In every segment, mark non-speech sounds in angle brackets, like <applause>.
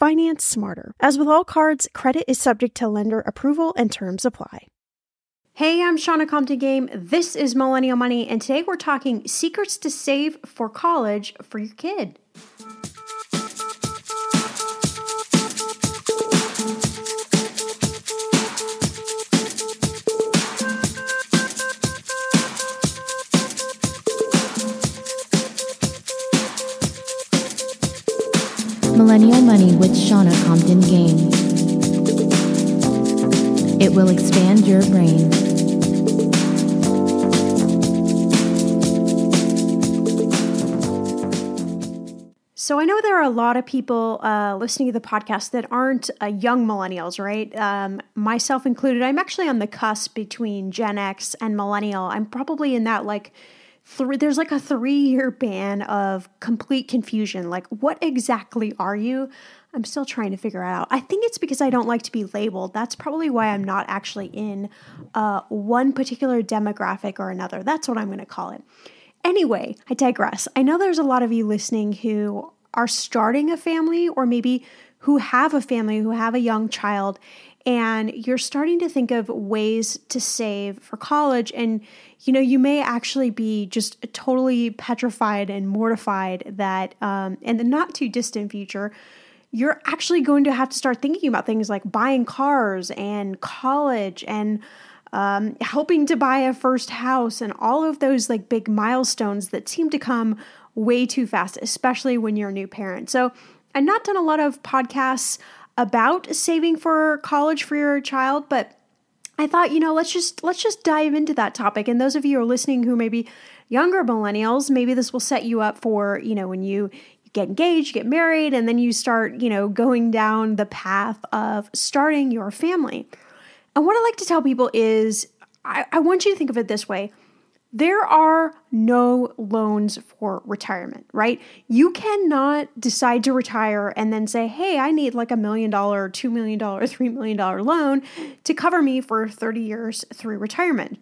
Finance smarter. As with all cards, credit is subject to lender approval and terms apply. Hey, I'm Shannah Compton Game. This is Millennial Money, and today we're talking secrets to save for college for your kid. Millennial Money with Shannah Compton Game. It will expand your brain. So I know there are a lot of people uh, listening to the podcast that aren't uh, young millennials, right? Um, myself included. I'm actually on the cusp between Gen X and millennial. I'm probably in that like three there's like a three year ban of complete confusion. Like what exactly are you? I'm still trying to figure out. I think it's because i don't like to be labeled. That's probably why i'm not actually in uh, one particular demographic or another. That's what i'm going to call it. Anyway i digress. I know there's a lot of you listening who are starting a family or maybe who have a family who have a young child and you're starting to think of ways to save for college. And you know you may actually be just totally petrified and mortified that um, in the not too distant future you're actually going to have to start thinking about things like buying cars and college and um, helping to buy a first house and all of those like big milestones that seem to come way too fast especially when you're a new parent. So i've not done a lot of podcasts about saving for college for your child, but I thought, you know, let's just let's just dive into that topic. And those of you who are listening who maybe younger millennials, maybe this will set you up for, you know, when you get engaged, get married, and then you start, you know, going down the path of starting your family. And what I like to tell people is I, I want you to think of it this way there are no loans for retirement, right? You cannot decide to retire and then say, hey, I need like a million dollar, $2 million, <laughs> $3 million loan to cover me for 30 years through retirement.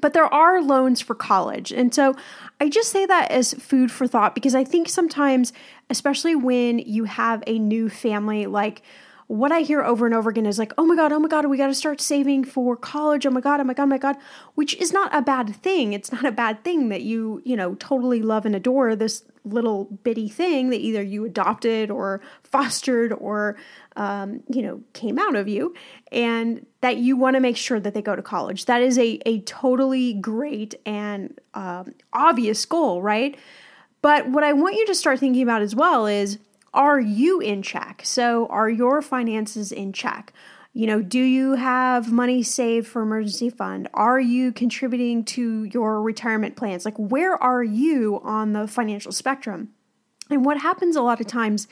But there are loans for college. And so I just say that as food for thought because I think sometimes, especially when you have a new family, like what I hear over and over again is like, oh my God, oh my God, we got to start saving for college. Oh my God, oh my God, oh my God, which is not a bad thing. It's not a bad thing that you, you know, totally love and adore this little bitty thing that either you adopted or <laughs> fostered or, um, you know, came out of you, and that you want to make sure that they go to college. That is a, a totally great and um, obvious goal, right? But what I want you to start thinking about as well is, are you in check? So, are your finances in check? You know, do you have money saved for emergency fund? Are you contributing to your retirement plans? Like, where are you on the financial spectrum? And what happens a lot of times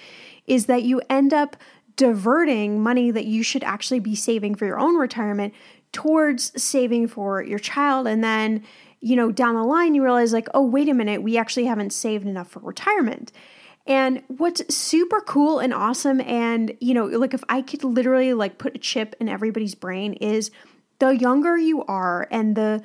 is that you end up diverting money that you should actually be saving for your own retirement towards saving for your child. And then, you know, down the line, you realize, like, oh, wait a minute, we actually haven't saved enough for retirement. And what's super cool and awesome, and you know, like if I could literally like put a chip in everybody's brain, is the younger you are and the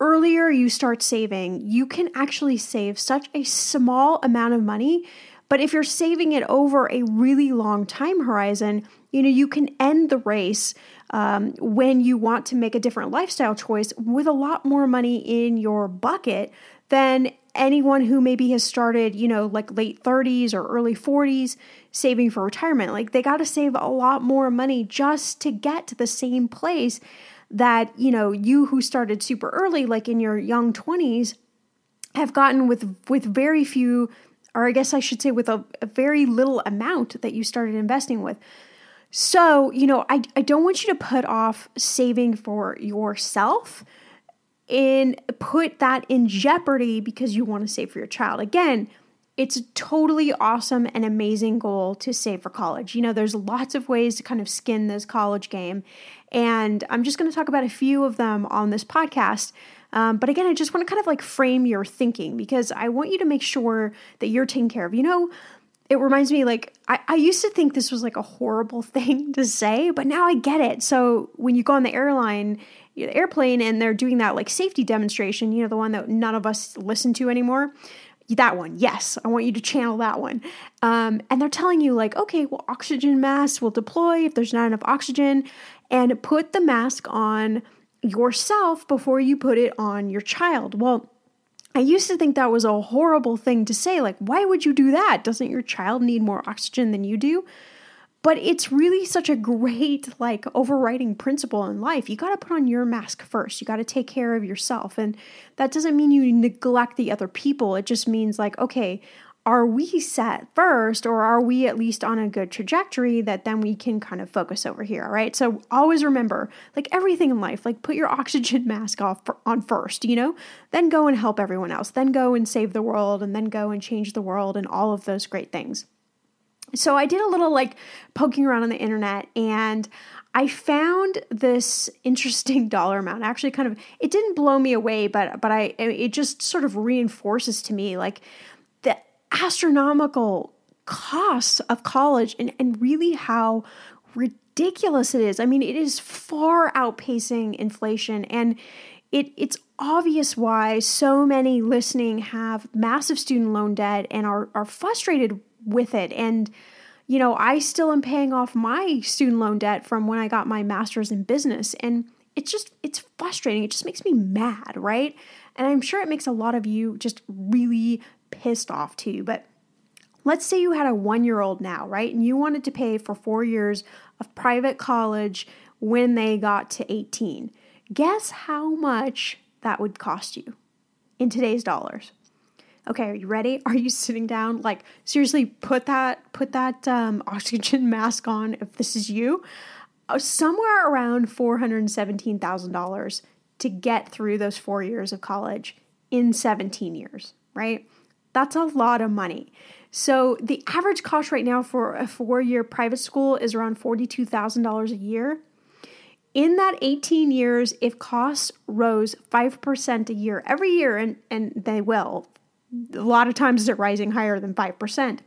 earlier you start saving, you can actually save such a small amount of money. But if you're saving it over a really long time horizon, you know, you can end the race um, when you want to make a different lifestyle choice with a lot more money in your bucket than anyone who maybe has started, you know, like late 30s or early 40s saving for retirement. Like they got to save a lot more money just to get to the same place that, you know, you who started super early like in your young 20s have gotten with with very few or I guess I should say with a, a very little amount that you started investing with. So, you know, I, I don't want you to put off saving for yourself and put that in jeopardy because you want to save for your child. Again, it's a totally awesome and amazing goal to save for college. You know, there's lots of ways to kind of skin this college game. And I'm just going to talk about a few of them on this podcast. Um, but again, I just want to kind of like frame your thinking because I want you to make sure that you're taken care of. You know, it reminds me like I, I used to think this was like a horrible <laughs> thing to say, but now I get it. So when you go on the airline the airplane and they're doing that like safety demonstration, you know, the one that none of us listen to anymore. That one, yes, I want you to channel that one. Um, and they're telling you, like, okay, well, oxygen masks will deploy if there's not enough oxygen, and put the mask on yourself before you put it on your child. Well, I used to think that was a horrible thing to say. Like, why would you do that? Doesn't your child need more oxygen than you do? But it's really such a great, like, overriding principle in life. You got to put on your mask first. You got to take care of yourself. And that doesn't mean you neglect the other people. It just means, like, okay, are we set first or are we at least on a good trajectory that then we can kind of focus over here right so always remember like everything in life like put your <laughs> oxygen mask off for, on first you know then go and help everyone else then go and save the world and then go and change the world and all of those great things so I did a little like poking around on the internet and I found this interesting <laughs> dollar amount. Actually kind of it didn't blow me away, but but I it just sort of reinforces to me like the astronomical costs of college and and really how ridiculous it is. I mean, it is far outpacing inflation and it it's obvious why so many listening have massive student loan debt and are are frustrated with it. And, you know, I still am paying off my student loan debt from when I got my master's in business. And it's just, it's frustrating. It just makes me mad, right? And I'm sure it makes a lot of you just really pissed off too. But let's say you had a one year old now, right? And you wanted to pay for four years of private college when they got to 18. Guess how much that would cost you in today's dollars? Okay, are you ready? <laughs> Are you sitting down? Like seriously, put that put that um, <laughs> oxygen mask on if this is you. Uh, somewhere around four hundred seventeen thousand dollars to get through those four years of college in seventeen years, right? That's a lot of money. So the average cost right now for a four-year private school is around forty-two thousand dollars a year. In that 18 years, if costs rose 5% a year every year, and, and they will, a lot of times they're rising higher than 5%.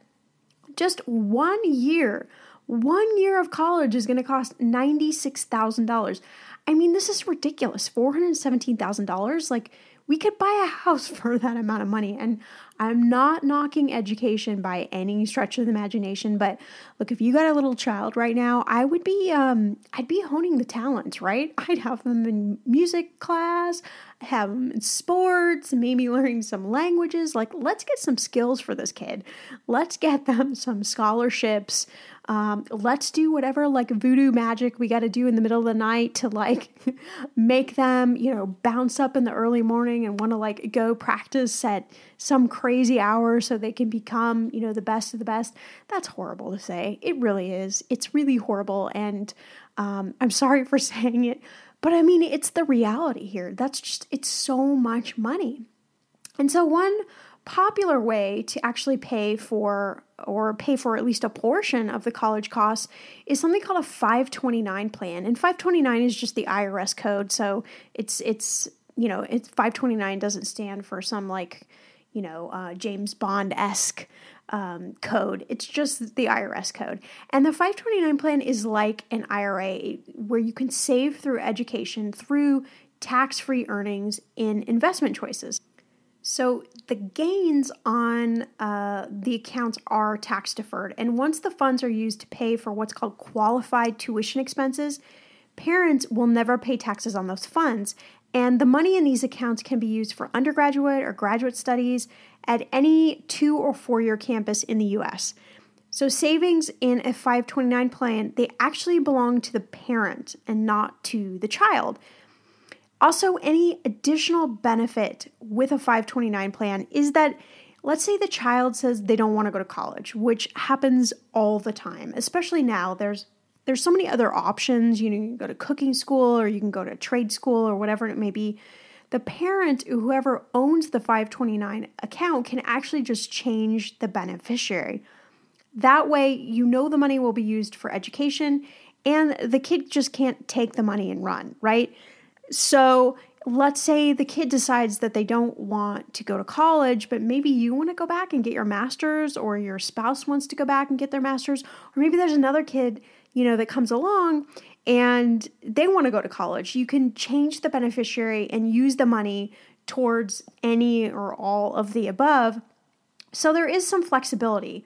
Just one year, one year of college is going to cost $96,000. I mean, this is ridiculous. $417,000. Like, we could buy a house <laughs> for that amount of money. And I'm not knocking education by any stretch of the imagination, but look, if you got a little child right now, I would be um I'd be honing the talents, right? <laughs> I'd have them in music class, have them in sports, maybe learning some languages. Like, let's get some skills for this kid. Let's get them <laughs> some scholarships. Um, let's do whatever like voodoo magic we got to do in the middle of the night to like <laughs> make them, you know, bounce up in the early morning and want to like go practice at some crazy hour so they can become, you know, the best of the best. That's horrible to say. It really is. It's really horrible. And um, I'm sorry for <laughs> saying it, but I mean, it's the reality here. That's just, it's so much money. And so, one popular way to actually pay for or pay for at least a portion of the college costs is something called a 529 plan and 529 is just the IRS code so it's it's you know it's 529 doesn't stand for some like you know uh, James Bond esque um, code. It's just the IRS code. And the 529 plan is like an IRA where you can save through education through tax free earnings in investment choices. So the gains on uh, the accounts are tax deferred. And once the funds are used to pay for what's called qualified tuition expenses, parents will never pay taxes on those funds. And the money in these accounts can be used for undergraduate or graduate studies at any two or four year campus in the US. So savings in a 529 plan, they actually belong to the parent and not to the child. Also, any additional benefit with a 529 plan is that let's say the child says they don't want to go to college, which happens all the time, especially now. There's there's so many other options. You know, you can go to cooking school or you can go to trade school or whatever it may be. The parent, whoever owns the 529 account, can actually just change the beneficiary. That way, you know the money will be used for education and the kid just can't take the money and run, right? So let's say the kid decides that they don't want to go to college, but maybe you want to go back and get your master's, or your spouse wants to go back and get their master's, or maybe there's another kid, you know, that comes along and they want to go to college. You can change the beneficiary and use the money towards any or all of the above. So there is some flexibility.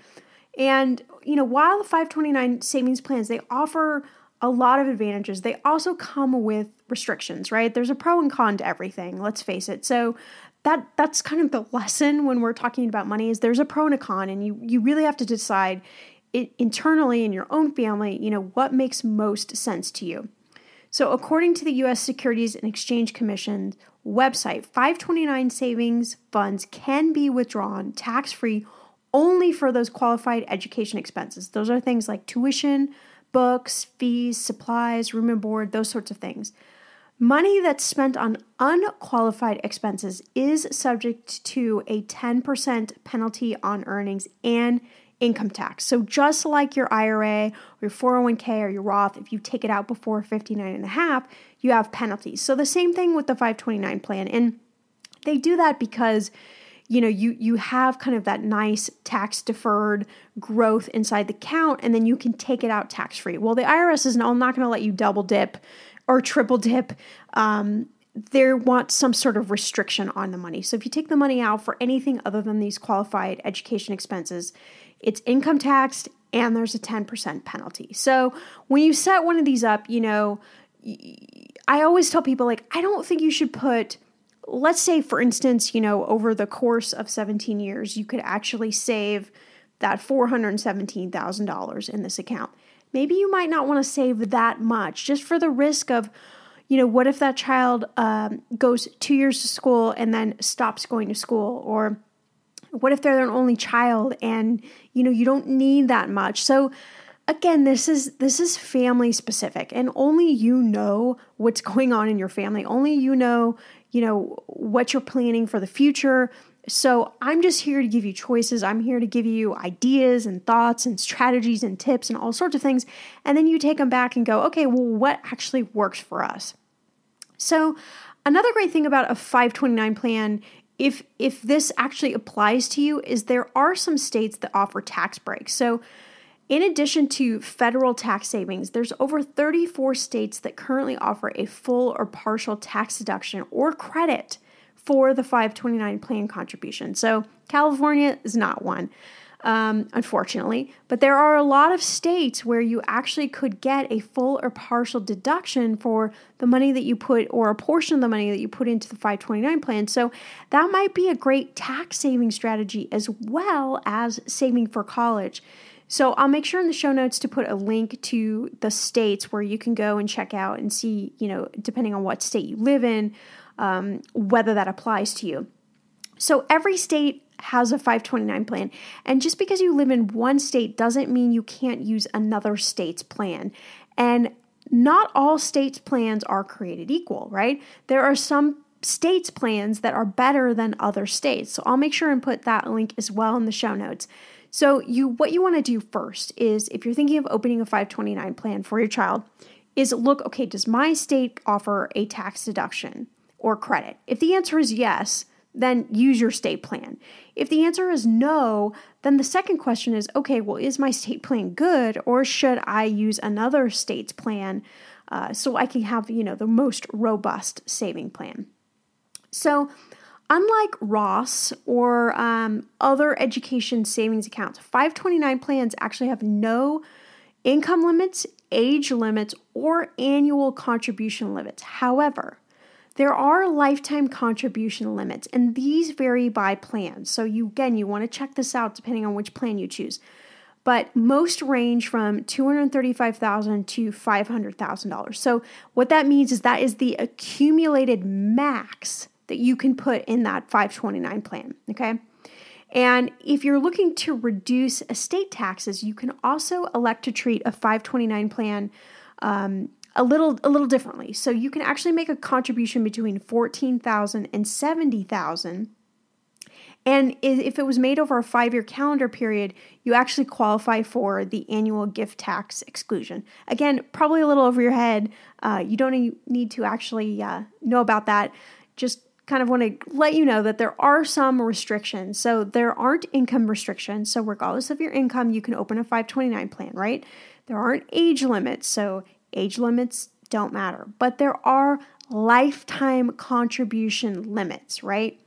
And, you know, while the 529 savings plans, they offer a lot of advantages. They also come with restrictions, right? There's a pro and con to everything, let's face it. So that that's kind of the <laughs> lesson when we're talking about money is there's a pro and a con and you you really have to decide it internally in your own family, you know, what makes most sense to you. So according to the US Securities and Exchange Commission website, 529 savings funds can be withdrawn tax-free only for those qualified education expenses. Those are things like tuition, books, fees, supplies, room and board, those sorts of things. Money that's spent on unqualified expenses is subject to a 10% penalty on earnings and income tax. So just like your IRA or your 401k or your Roth, if you take it out before 59 and a half, you have penalties. So the same thing with the 529 plan. And they do that because you know you you have kind of that nice tax deferred growth inside the count and then you can take it out tax free well the irs is not, not going to let you double dip or triple dip um, they want some sort of restriction on the money so if you take the money out for anything other than these qualified education expenses it's income taxed and there's a 10% penalty so when you set one of these up you know i always tell people like i don't think you should put let's say, for instance, you know, over the course of 17 years, you could actually save that $417,000 in this account. Maybe you might not want to save that much just for the risk of, you know, what if that child um, goes two years to school and then stops going to school? Or what if they're an only child and, you know, you don't need that much? So, again this is this is family specific and only you know what's <laughs> going on in your family only you know you know, what you're planning for the future. So I'm just here to give you choices. I'm here to give you ideas and thoughts and strategies and tips and all sorts of things. And then you take them back and go, okay, well, what actually works for us? So another great thing about a 529 plan if if this actually applies to you is there are some states that offer tax breaks. So in addition to federal tax savings, there's over 34 states that currently offer a full or partial tax deduction or credit for the 529 plan contribution. So California is not one um, unfortunately. But there are a lot of states where you actually could get a full or partial deduction for the money that you put, or a portion of the money that you put into the 529 plan. So that might be a great tax saving strategy as well as saving for college. So I'll make sure in the show notes to put a link to the states where you can go and check out and see, you know, depending on what state you live in, um, whether that applies to you. So every state has a 529 plan. And just because you live in one state doesn't mean you can't use another state's plan. And not all states' plans are created equal, right? There are some states' plans that are better than other states. So I'll make sure and put that link as well in the show notes. So you what you want to do first is if you're thinking of opening a 529 plan for your child, is look, okay, does my state offer a tax deduction or credit? If the answer is yes, then use your state plan. If the answer is no, then the second question is okay, well, is my state plan good or should I use another state's plan uh, so I can have, you know, the most robust saving plan? So, unlike Roths or um, other education savings accounts, 529 plans actually have no income limits, age limits, or annual contribution limits. However, there are lifetime contribution limits, and these vary by plan. So, you again, you want to check this out depending on which plan you choose. But most range from 235,000 to $500,000. So, what that means is that is the accumulated max that you can put in that 529 plan. Okay. And if you're looking to reduce estate taxes, you can also elect to treat a 529 plan um, a little a little differently. So you can actually make a contribution between 14,000 and 70,000. And if it was made over a 5-year calendar period, you actually qualify for the annual gift tax exclusion. Again, probably a little over your head. Uh, you don't need to actually uh, know about that. Just kind of want to let you know that there are some restrictions. So there aren't income restrictions. So regardless of your income, you can open a 529 plan, right? There aren't age limits. So Age limits don't matter, but there are lifetime contribution limits, right?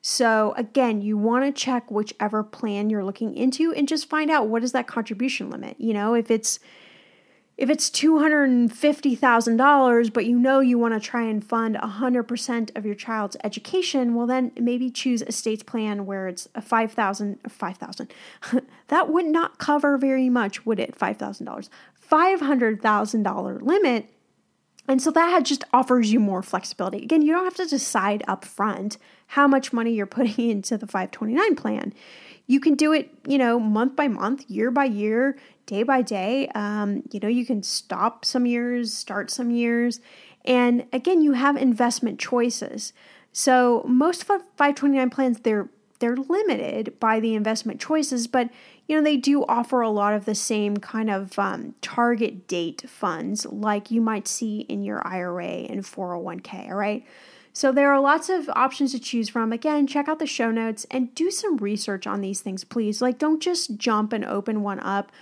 So again, you want to check whichever plan you're looking into and just find out what is that contribution limit. You know, if it's if it's $250,000 but you know you want to try and fund 100% of your child's education, well then maybe choose a state's plan where it's a 5,000 5,000. <laughs> that would not cover very much, would it? $5,000. $500,000 limit. And so that just offers you more flexibility. Again, you don't have to decide up front how much money you're putting <laughs> into the 529 plan. You can do it, you know, month by month, year by year, day by day. Um, you know, you can stop some years, start some years. And again, you have investment choices. So most 529 plans, they're they're limited by the investment choices, but you know, they do offer a lot of the same kind of um, target date funds like you might see in your IRA and 401k, all right? So there are lots of options to choose from. Again, check out the show notes and do some research on these things, please. Like, don't just jump and open one up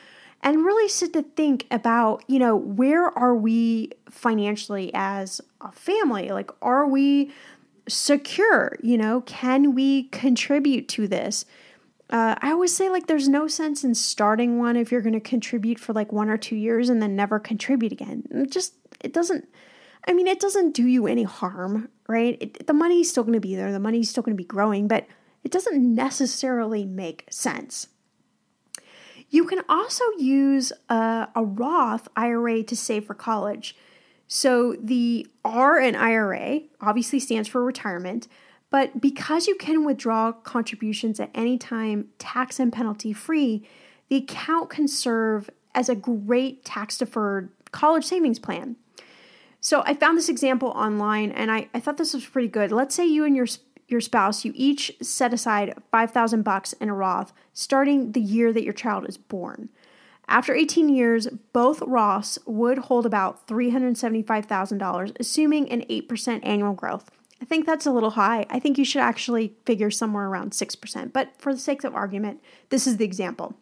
and really sit to think about, you know, where are we financially as a family? Like, are we secure? You know, can we contribute to this? Uh, I always say like there's no sense in starting one if you're going to contribute for like one or two years and then never contribute again. It just it doesn't. I mean, it doesn't do you any harm, right? It, the money's still going to be there. The money's still going to be growing, but it doesn't necessarily make sense. You can also use a, a Roth IRA to save for college. So the R in IRA obviously stands for retirement. But because you can withdraw contributions at any time, tax and penalty free, the account can serve as a great tax deferred college savings plan. So I found this example online and I, I thought this was pretty good. Let's say you and your your spouse, you each set aside 5000 bucks in a Roth starting the year that your child is born. After 18 years, both Roths would hold about $375,000, assuming an 8% annual growth. I think that's a little high. I think you should actually figure somewhere around 6%. But for the sake of argument, this is the example.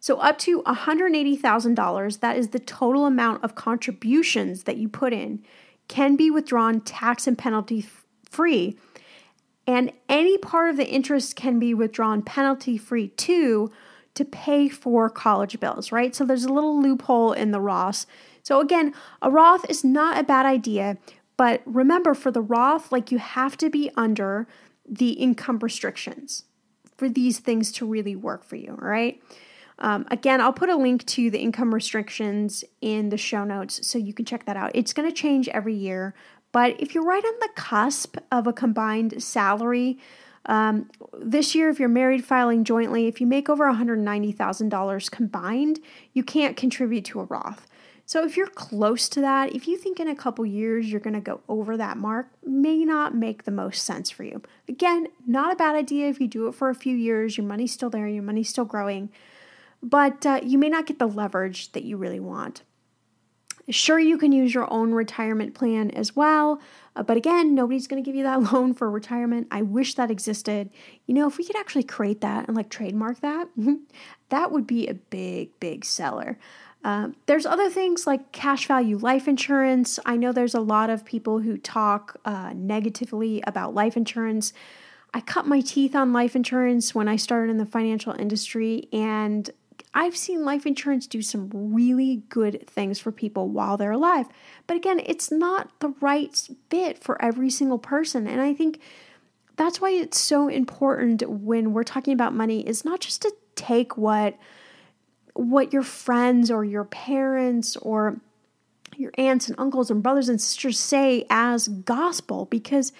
So, up to $180,000, that is the total amount of contributions that you put in, can be withdrawn tax and penalty free And any part of the interest can be withdrawn penalty free too to pay for college bills, right? So there's a little loophole in the Roth. So again, a Roth is not a bad idea, but remember for the Roth, like you have to be under the income restrictions for these things to really work for you, all right? Um, again, I'll put a link to the income restrictions in the show notes so you can check that out. It's going to change every year, but if you're right on the cusp of a combined salary, um, this year, if you're married filing jointly, if you make over $190,000 combined, you can't contribute to a Roth. So if you're close to that, if you think in a couple years you're going to go over that mark, may not make the most sense for you. Again, not a bad idea if you do it for a few years, your money's still there, your money's still growing, but uh, you may not get the leverage that you really want. Sure, you can use your own retirement plan as well, uh, but again, nobody's going to give you that <laughs> loan for retirement. I wish that existed. You know, if we could actually create that and like trademark that, <laughs> that would be a big, big seller. Uh, there's other things like cash value life insurance. I know there's a lot of people who talk uh, negatively about life insurance. I cut my teeth on life insurance when I started in the financial industry, and I've seen life insurance do some really good things for people while they're alive. But again, it's not the right fit for every single person. And I think that's why it's so important when we're talking about money is not just to take what what your friends or your parents or your aunts and uncles and brothers and sisters say as gospel because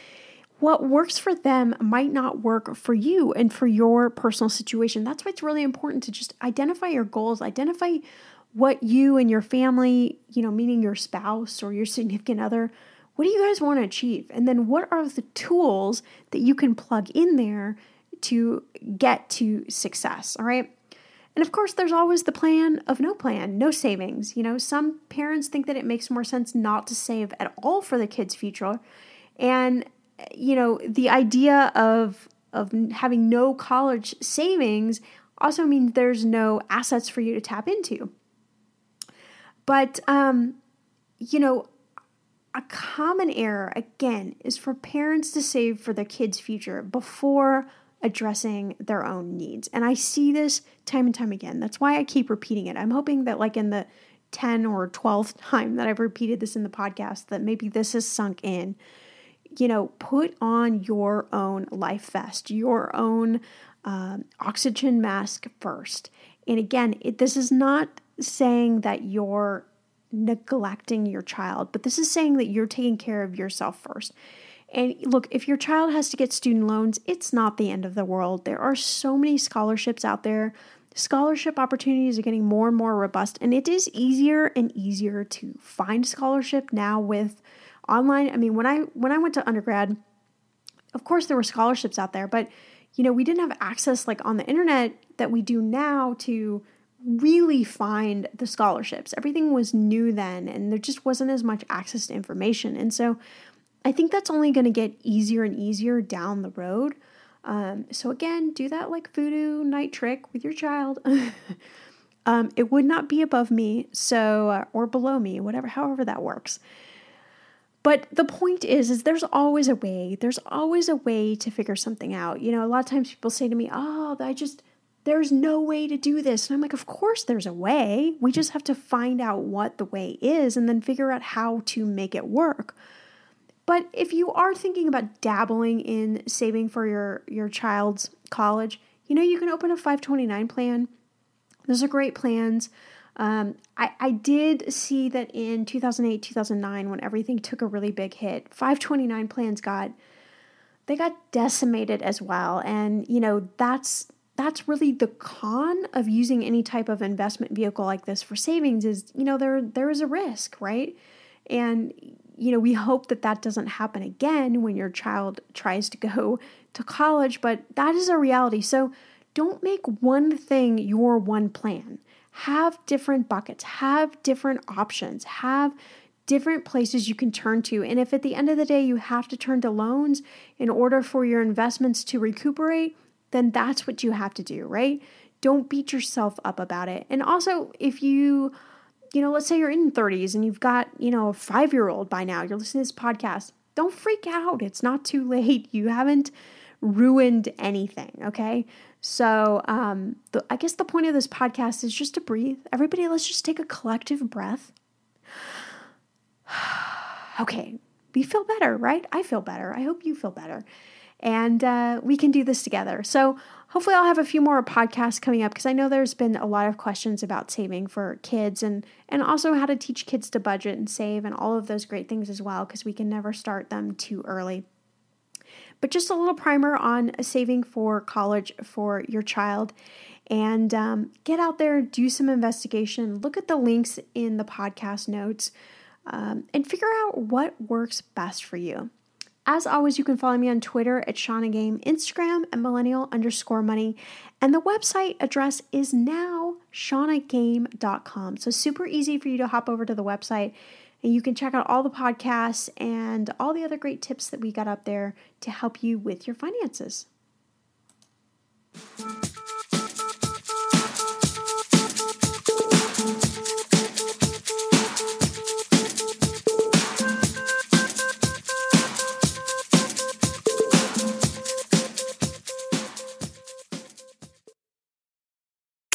what works for them might not work for you and for your personal situation. That's why it's really important to just identify your goals, identify what you and your family, you know, meaning your spouse or your significant other, what do you guys want to achieve? And then what are the tools that you can plug in there to get to success? All right. And of course, there's always the plan of no plan, no savings. You know, some parents think that it makes more sense not to save at all for the kids' future. And you know, the idea of of having no college savings also means there's no assets for you to tap into. But um, you know, a common error again is for parents to save for their kids' future before addressing their own needs. And I see this time and time again. That's why I keep repeating it. I'm hoping that like in the 10 or 12th <laughs> time that I've repeated this in the podcast that maybe this has sunk in you know, put on your own life vest, your own um, oxygen mask first. And again, it, this is not saying that you're neglecting your child, but this is saying that you're taking care of yourself first. And look, if your child has to get student loans, it's not the end of the world. There are so many scholarships out there. Scholarship opportunities are getting more and more robust, and it is easier and easier to find scholarship now with online i mean when i when i went to undergrad of course there were scholarships out there but you know we didn't have access like on the internet that we do now to really find the scholarships everything was new then and there just wasn't as much access to information and so i think that's only going to get easier and easier down the road um, so again do that like voodoo night trick with your child <laughs> um, it would not be above me so uh, or below me whatever however that works but the point is, is there's always a way. There's always a way to figure something out. You know, a lot of times people say to me, "Oh, I just there's no way to do this." And I'm like, "Of course there's a way. We just have to find out what the way is and then figure out how to make it work." But if you are thinking about dabbling in saving for your your child's college, you know, you can open a 529 plan. Those are great plans. Um, I, I did see that in 2008, 2009, when everything took a really big hit, 529 plans got they got decimated as well. And you know, that's that's really the con of using any type of investment vehicle like this for savings is, you know, there there is a risk, right? And you know, we hope that that doesn't happen again when your child tries to go to college, but that is a reality. So don't make one thing your one plan have different buckets, have different options, have different places you can turn to. And if at the end of the day you have to turn to loans in order for your investments to recuperate, then that's what you have to do, right? Don't beat yourself up about it. And also, if you, you know, let's say you're in 30s and you've got, you know, a five year old by now, you're listening to this podcast, don't freak out. It's not too late. <laughs> You haven't ruined anything, okay? So, um, the, I guess the point of this podcast is just to breathe. Everybody, let's just take a collective breath. <sighs> okay, we feel better, right? I feel better. I hope you feel better. And uh, we can do this together. So, hopefully, I'll have a few more podcasts coming up because I know there's been a lot of questions about saving for kids and, and also how to teach kids to budget and save and all of those great things as well because we can never start them too early. But just a little primer on saving for college for your child. And um, get out there, do some investigation, look at the links in the podcast notes, um, and figure out what works best for you. As always, you can follow me on Twitter at Shannah Game, Instagram at millennial underscore money, and the website address is now shannahgame.com. So super easy for you to hop over to the website and you can check out all the podcasts and all the other great tips that we got up there to help you with your finances.